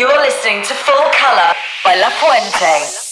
You're listening to Full Color by La Fuente.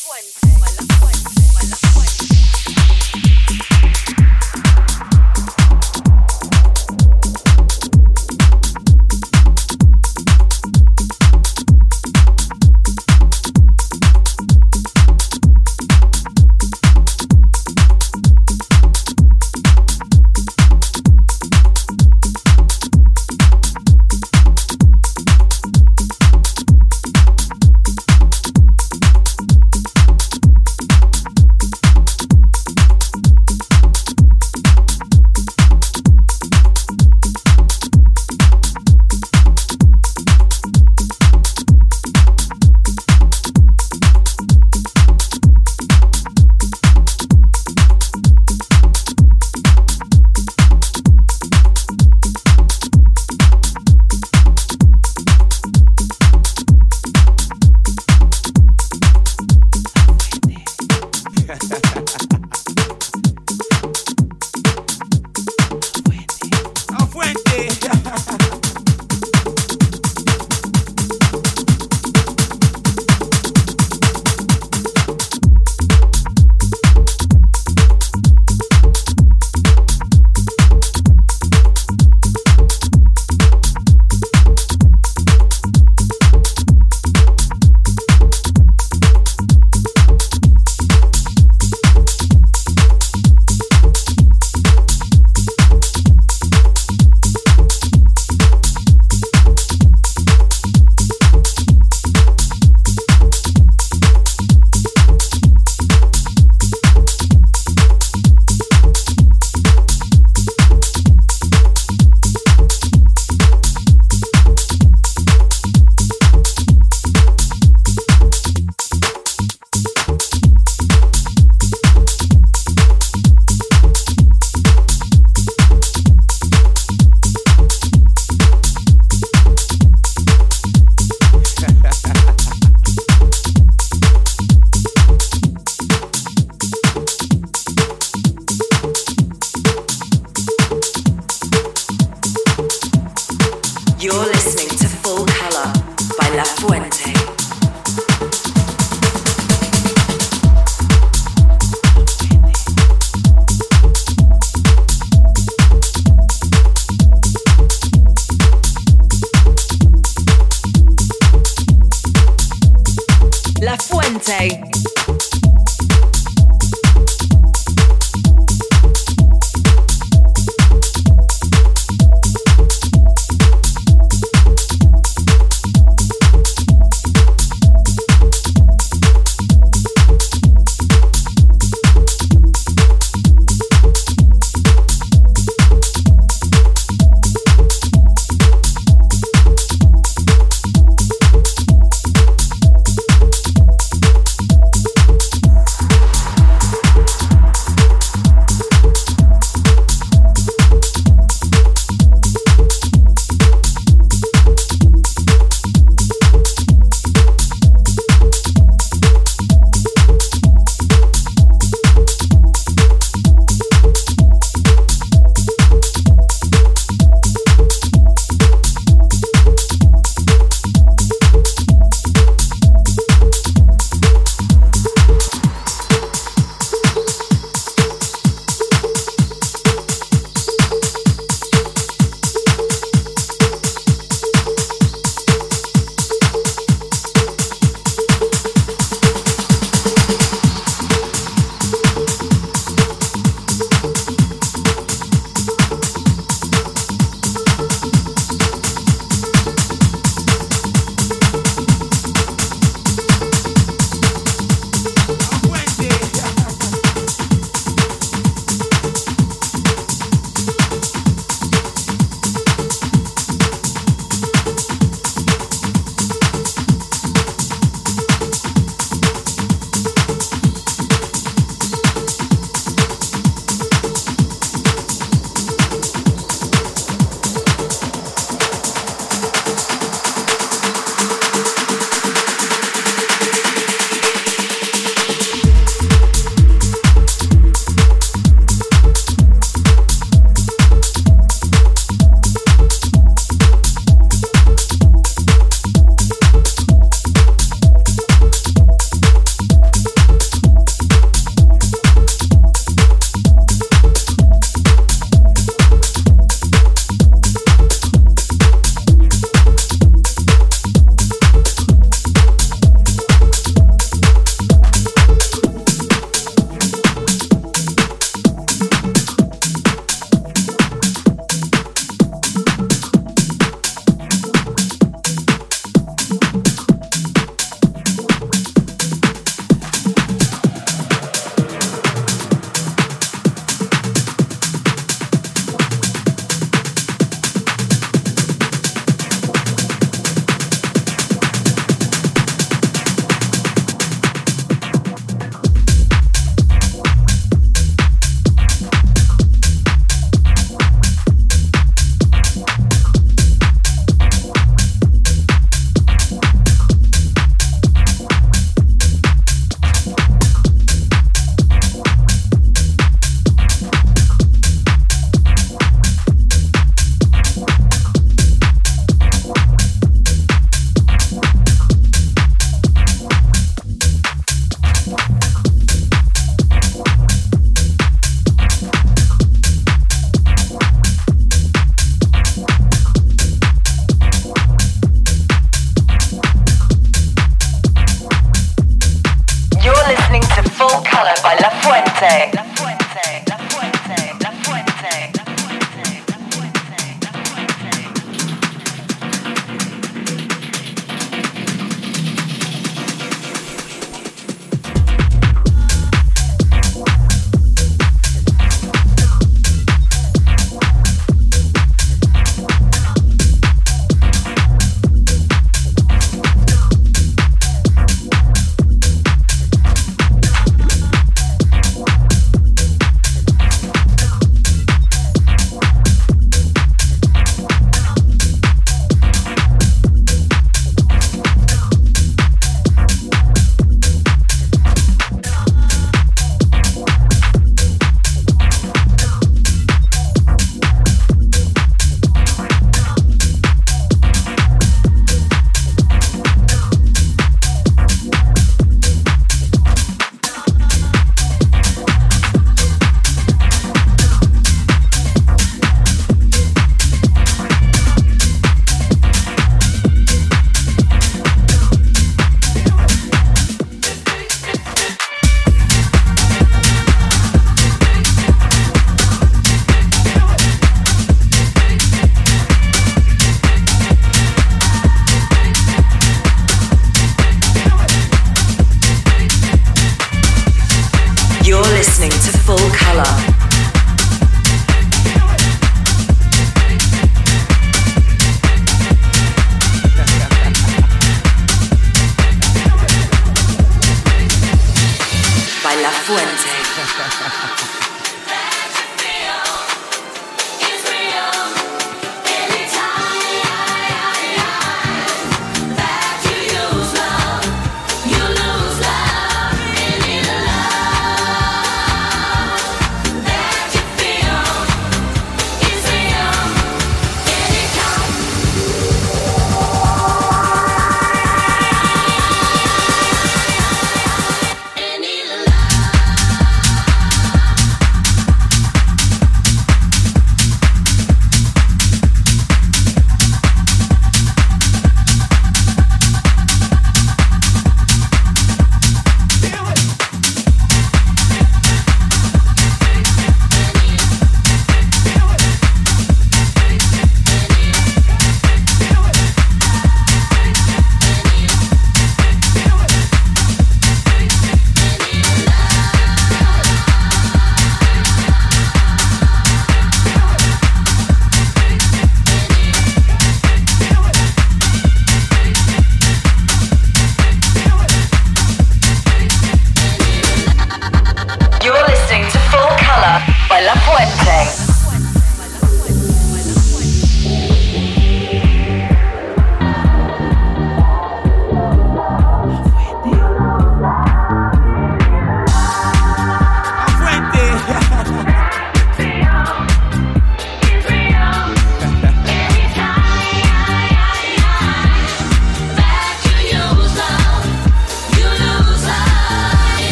Listening to Full Color.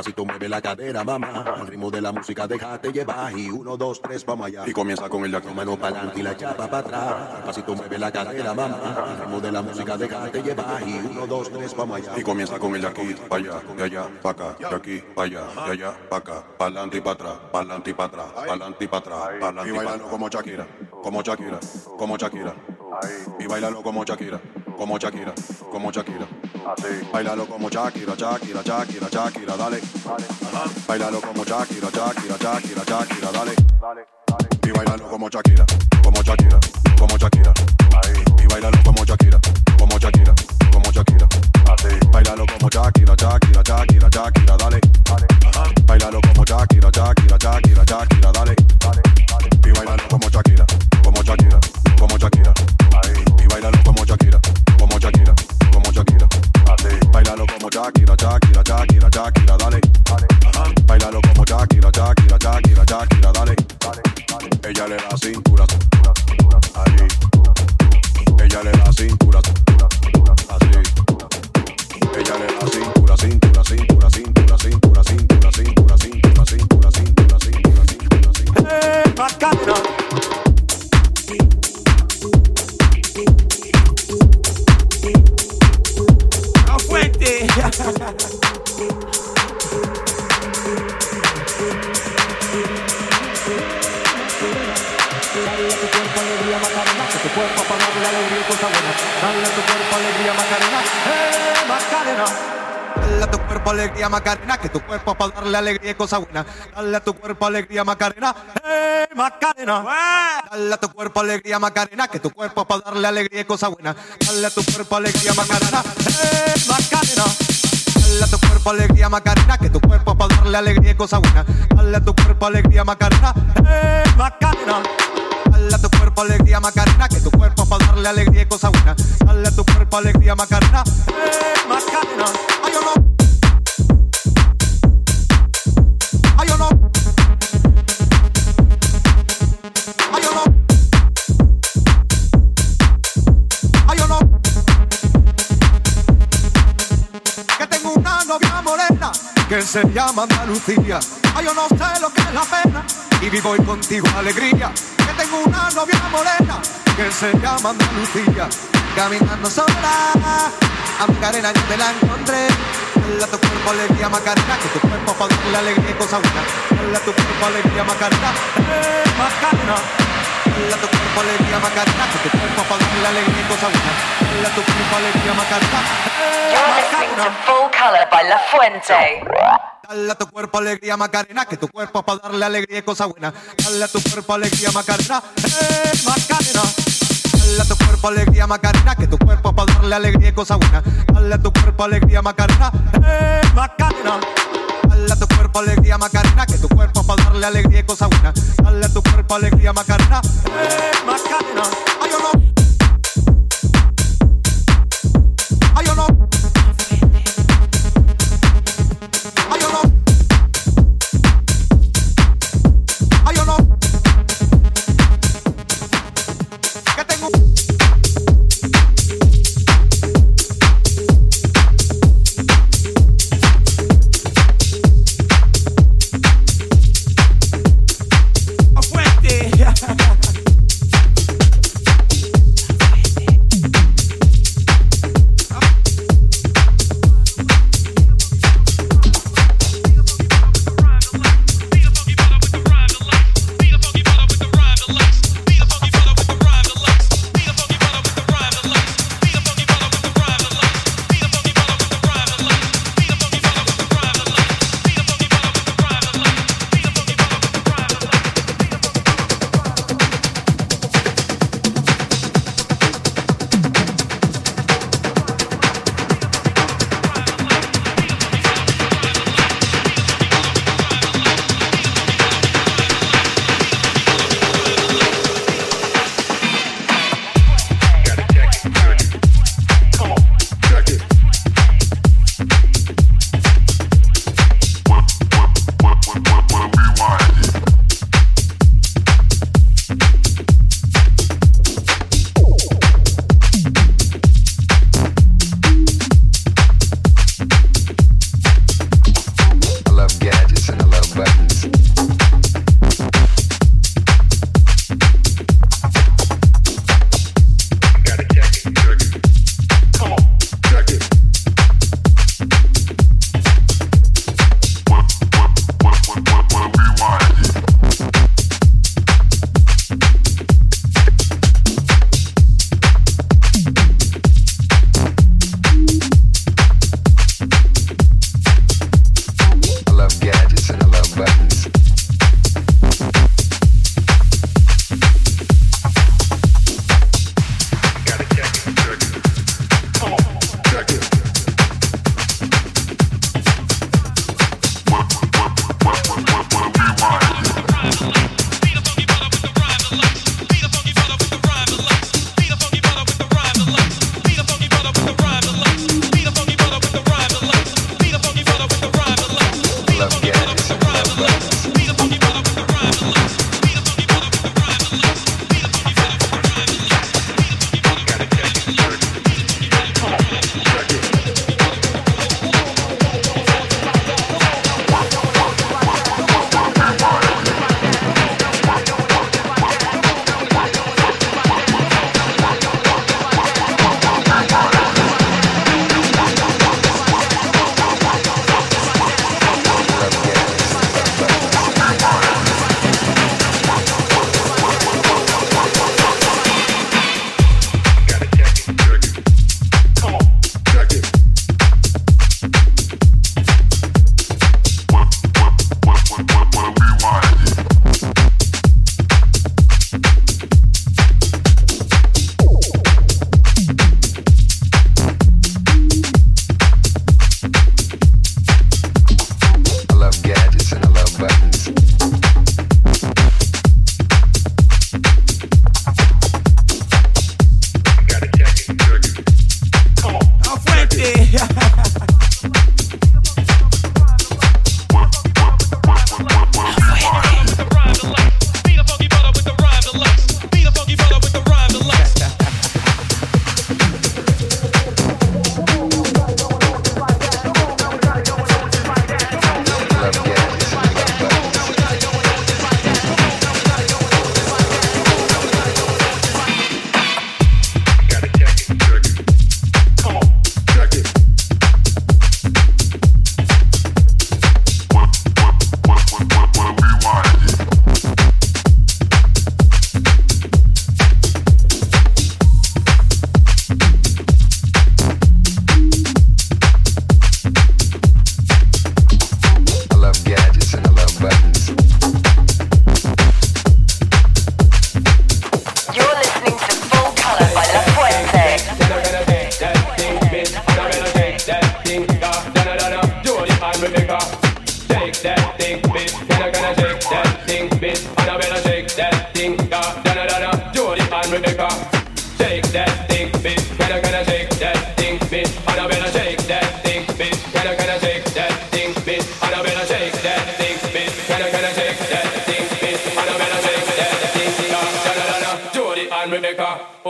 Pasito mueve la cadera, mamá. Al ritmo de la música déjate llevar. Y uno, dos, tres, vamos allá. Y comienza con el domino para adelante y la chapa para atrás. Al pasito mueve la cadera, mamá. Al ritmo de la música déjate llevar. Y uno, dos, tres, vamos allá. Y comienza con el de aquí, para allá, de allá, para acá, de aquí, para allá, de allá, para acá, para adelante y para atrás, para adelante y para atrás, para adelante y para atrás, para adelante y para atrás. como Shakira, como Shakira, como Shakira. Y bailalo como Shakira, como Shakira, como Shakira. Bailalo como Shakira, Shakira, Shakira, Shakira, dale. Bailalo como Shakira, Shakira, Shakira, Shakira, dale. Y bailalo como Shakira, como Shakira, como Shakira. Y bailalo como Shakira, como Shakira, como Shakira. Bailalo como Shakira, Shakira, Shakira, Shakira, dale. Bailalo como Shakira, Shakira, Shakira, Shakira, dale. Y bailalo como Shakira, como Shakira, como Shakira. Shakira, Shakira, Shakira, Shakira, dale. Bailalo como Shakira, Shakira, alegría Macarena, que tu cuerpo para darle alegría y cosas buenas. Dale tu cuerpo alegría Macarena, eh Macarena. Dale a tu cuerpo alegría Macarena, que tu cuerpo para darle alegría y cosas buenas. Dale tu cuerpo alegría Macarena, eh Macarena. Dale tu cuerpo alegría Macarena, que tu cuerpo para darle alegría y cosas buenas. Dale tu cuerpo alegría Macarena, eh Macarena. Dale tu cuerpo alegría Macarena, que tu cuerpo para darle alegría y cosas buenas. Dale tu cuerpo alegría Macarena, eh Macarena. Se llama Andalucía. Ay, yo no sé lo que es la pena y vivo hoy contigo alegría. Que tengo una novia morena que se llama Andalucía. Caminando sola, a Macarena yo te la encontré. Dale a tu cuerpo alegría Macarena, que tu cuerpo para darle alegría y cosas buenas. Dale a tu cuerpo alegría Macarena, eh Macarena. Dale a tu cuerpo alegría Macarena, que tu cuerpo para darle alegría y cosas buenas. Dale a tu cuerpo alegría Macarena, You're listening to Macarena. Full Color by La Fuente. Dale a tu cuerpo alegría Macarena, que tu cuerpo para darle alegría y cosas buenas. Dale a tu cuerpo alegría Macarena, eh Macarena. Dale a tu cuerpo alegría Macarena, que tu cuerpo para darle alegría y cosas buenas. Dale a tu cuerpo alegría Macarena, eh Macarena. Dale a tu cuerpo alegría Macarena, que tu cuerpo para darle alegría y cosas buenas. Dale a tu cuerpo alegría Macarena, eh Macarena. Ay o no. Ay o no.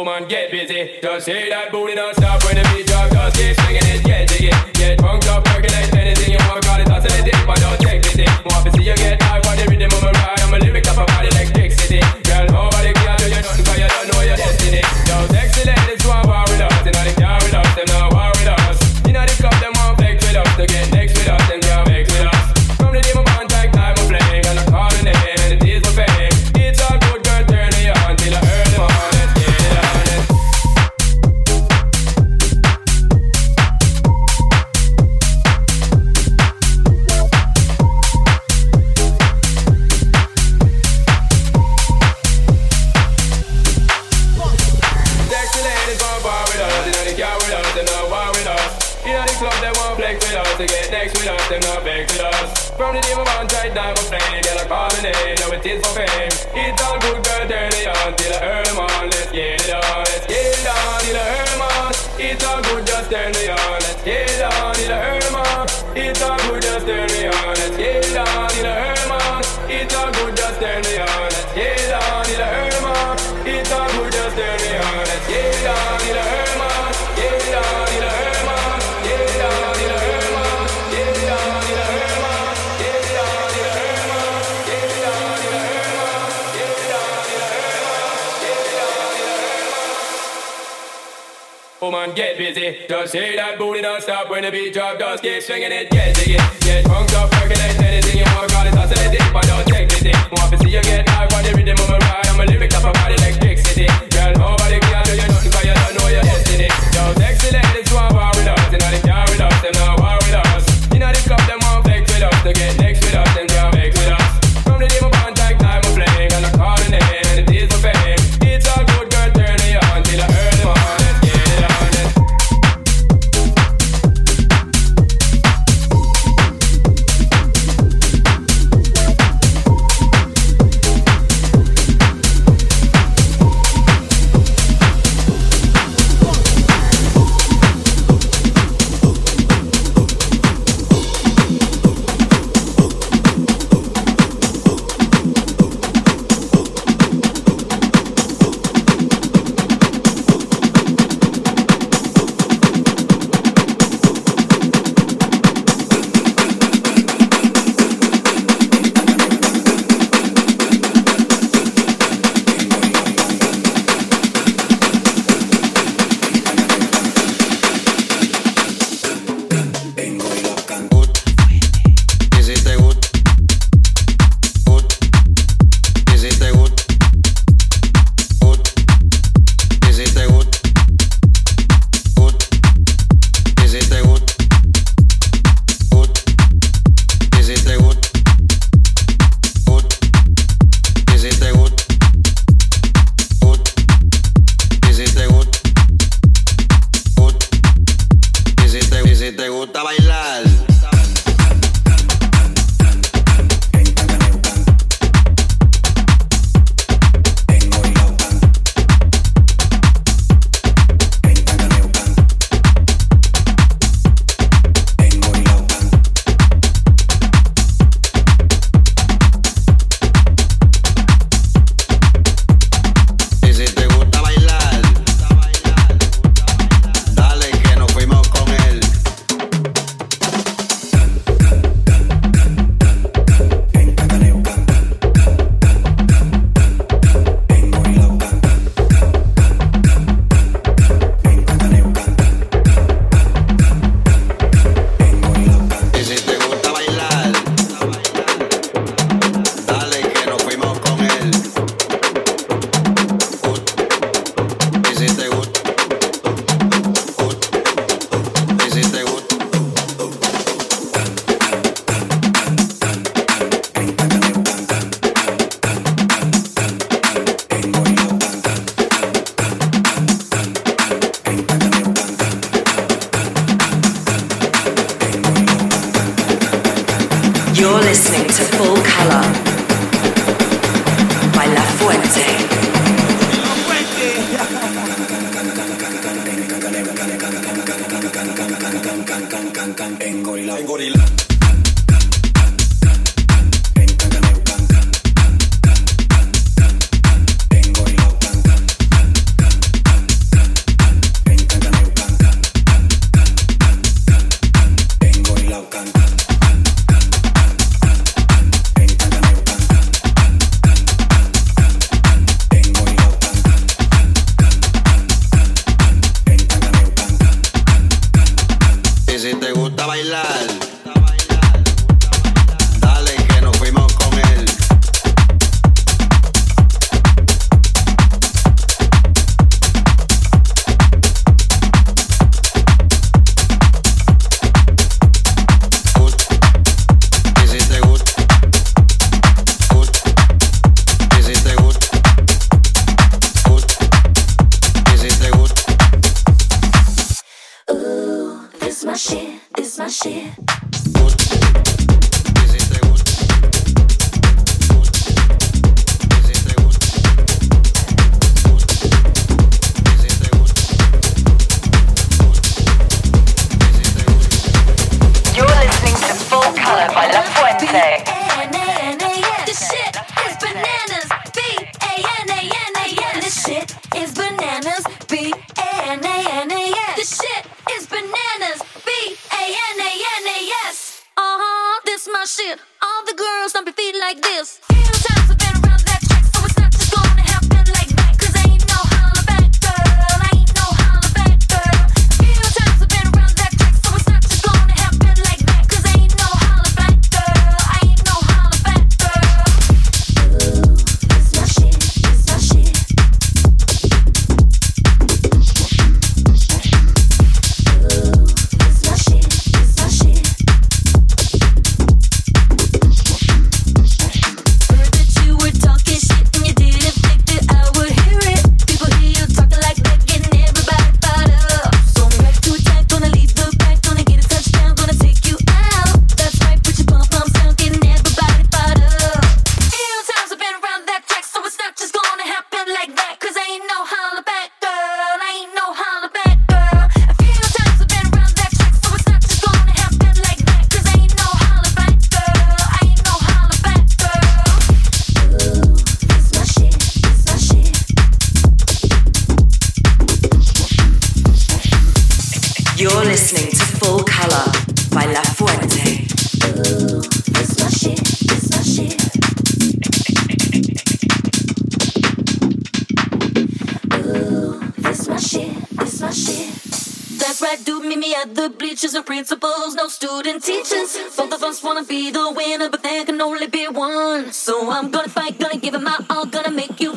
Come get busy. Just say that booty don't stop when the beat drop. Just keep swinging it, get jiggy. Get drunk, up, percolate anything you want. Call it oscillating, but don't take pity. Want to see you get high, want the rhythm of my ride. I'm a lyric up, I'm like woman, get busy. Just say that booty don't stop when the beat drop. Just keep swinging it, get diggy. Get drunk, up, percolate anything you want. God, it's oscillating, but don't take pity. Want to see you get high on the rhythm of my ride. I'm a lyric up about electricity. Girl, nobody can do you nothing, cause you don't know your destiny. Yo, sexy ladies want war with us. You know they car with us, them not war with us. You know they cup, them want flex with us. They get next with us. my shit. All the girls don't be feet like this. Sometimes all gonna make you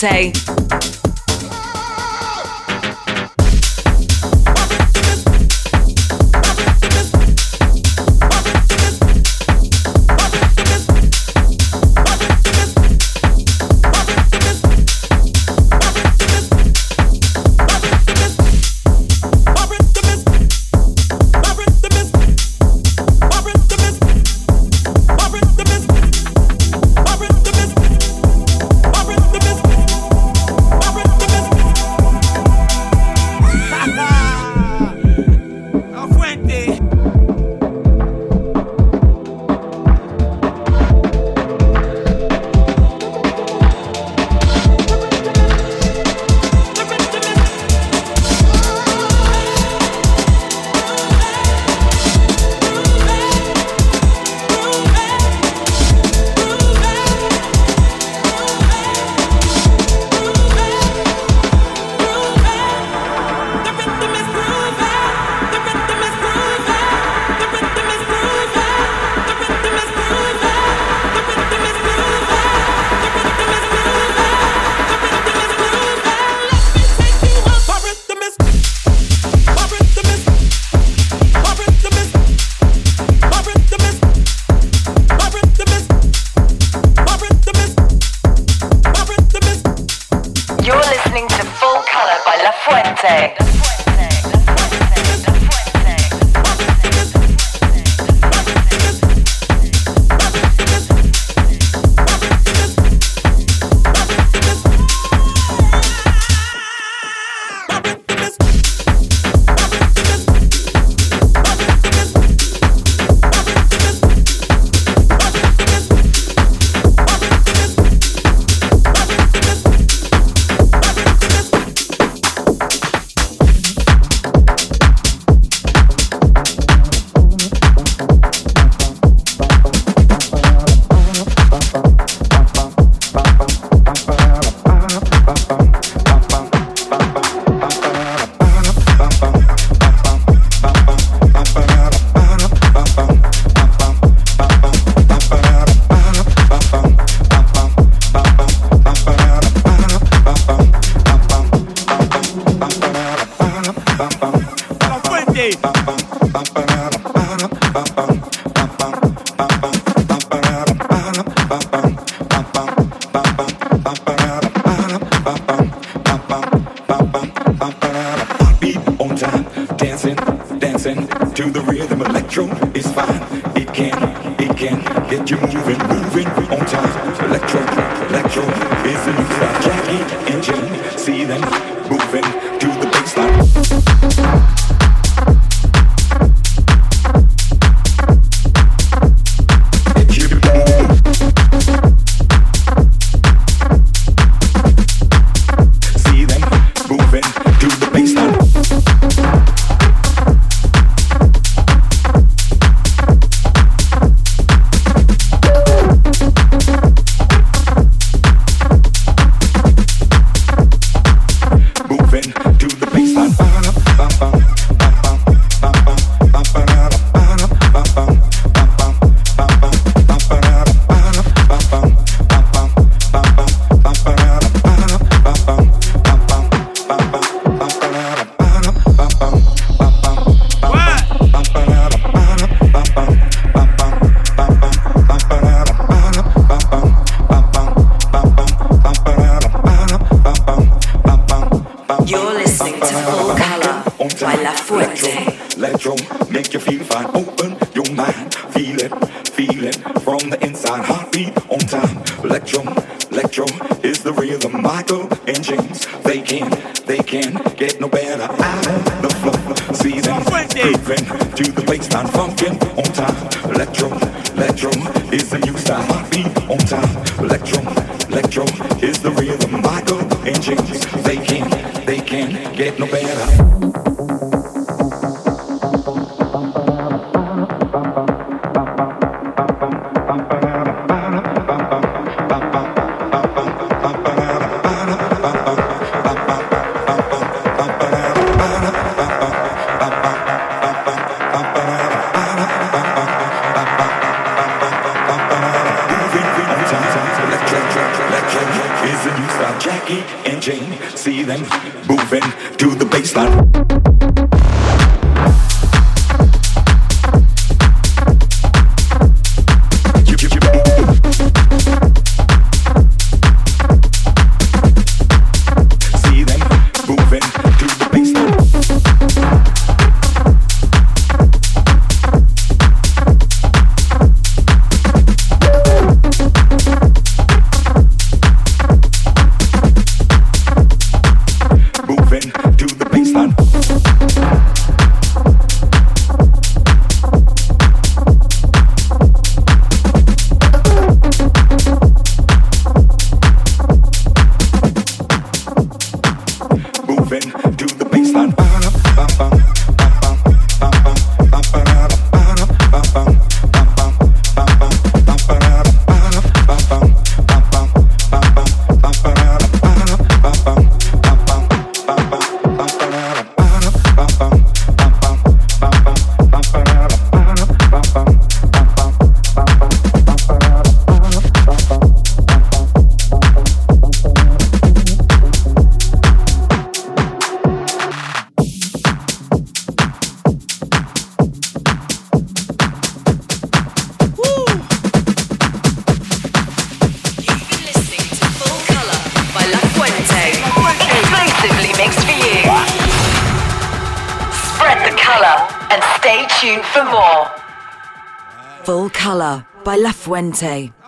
Fuente. Fuente.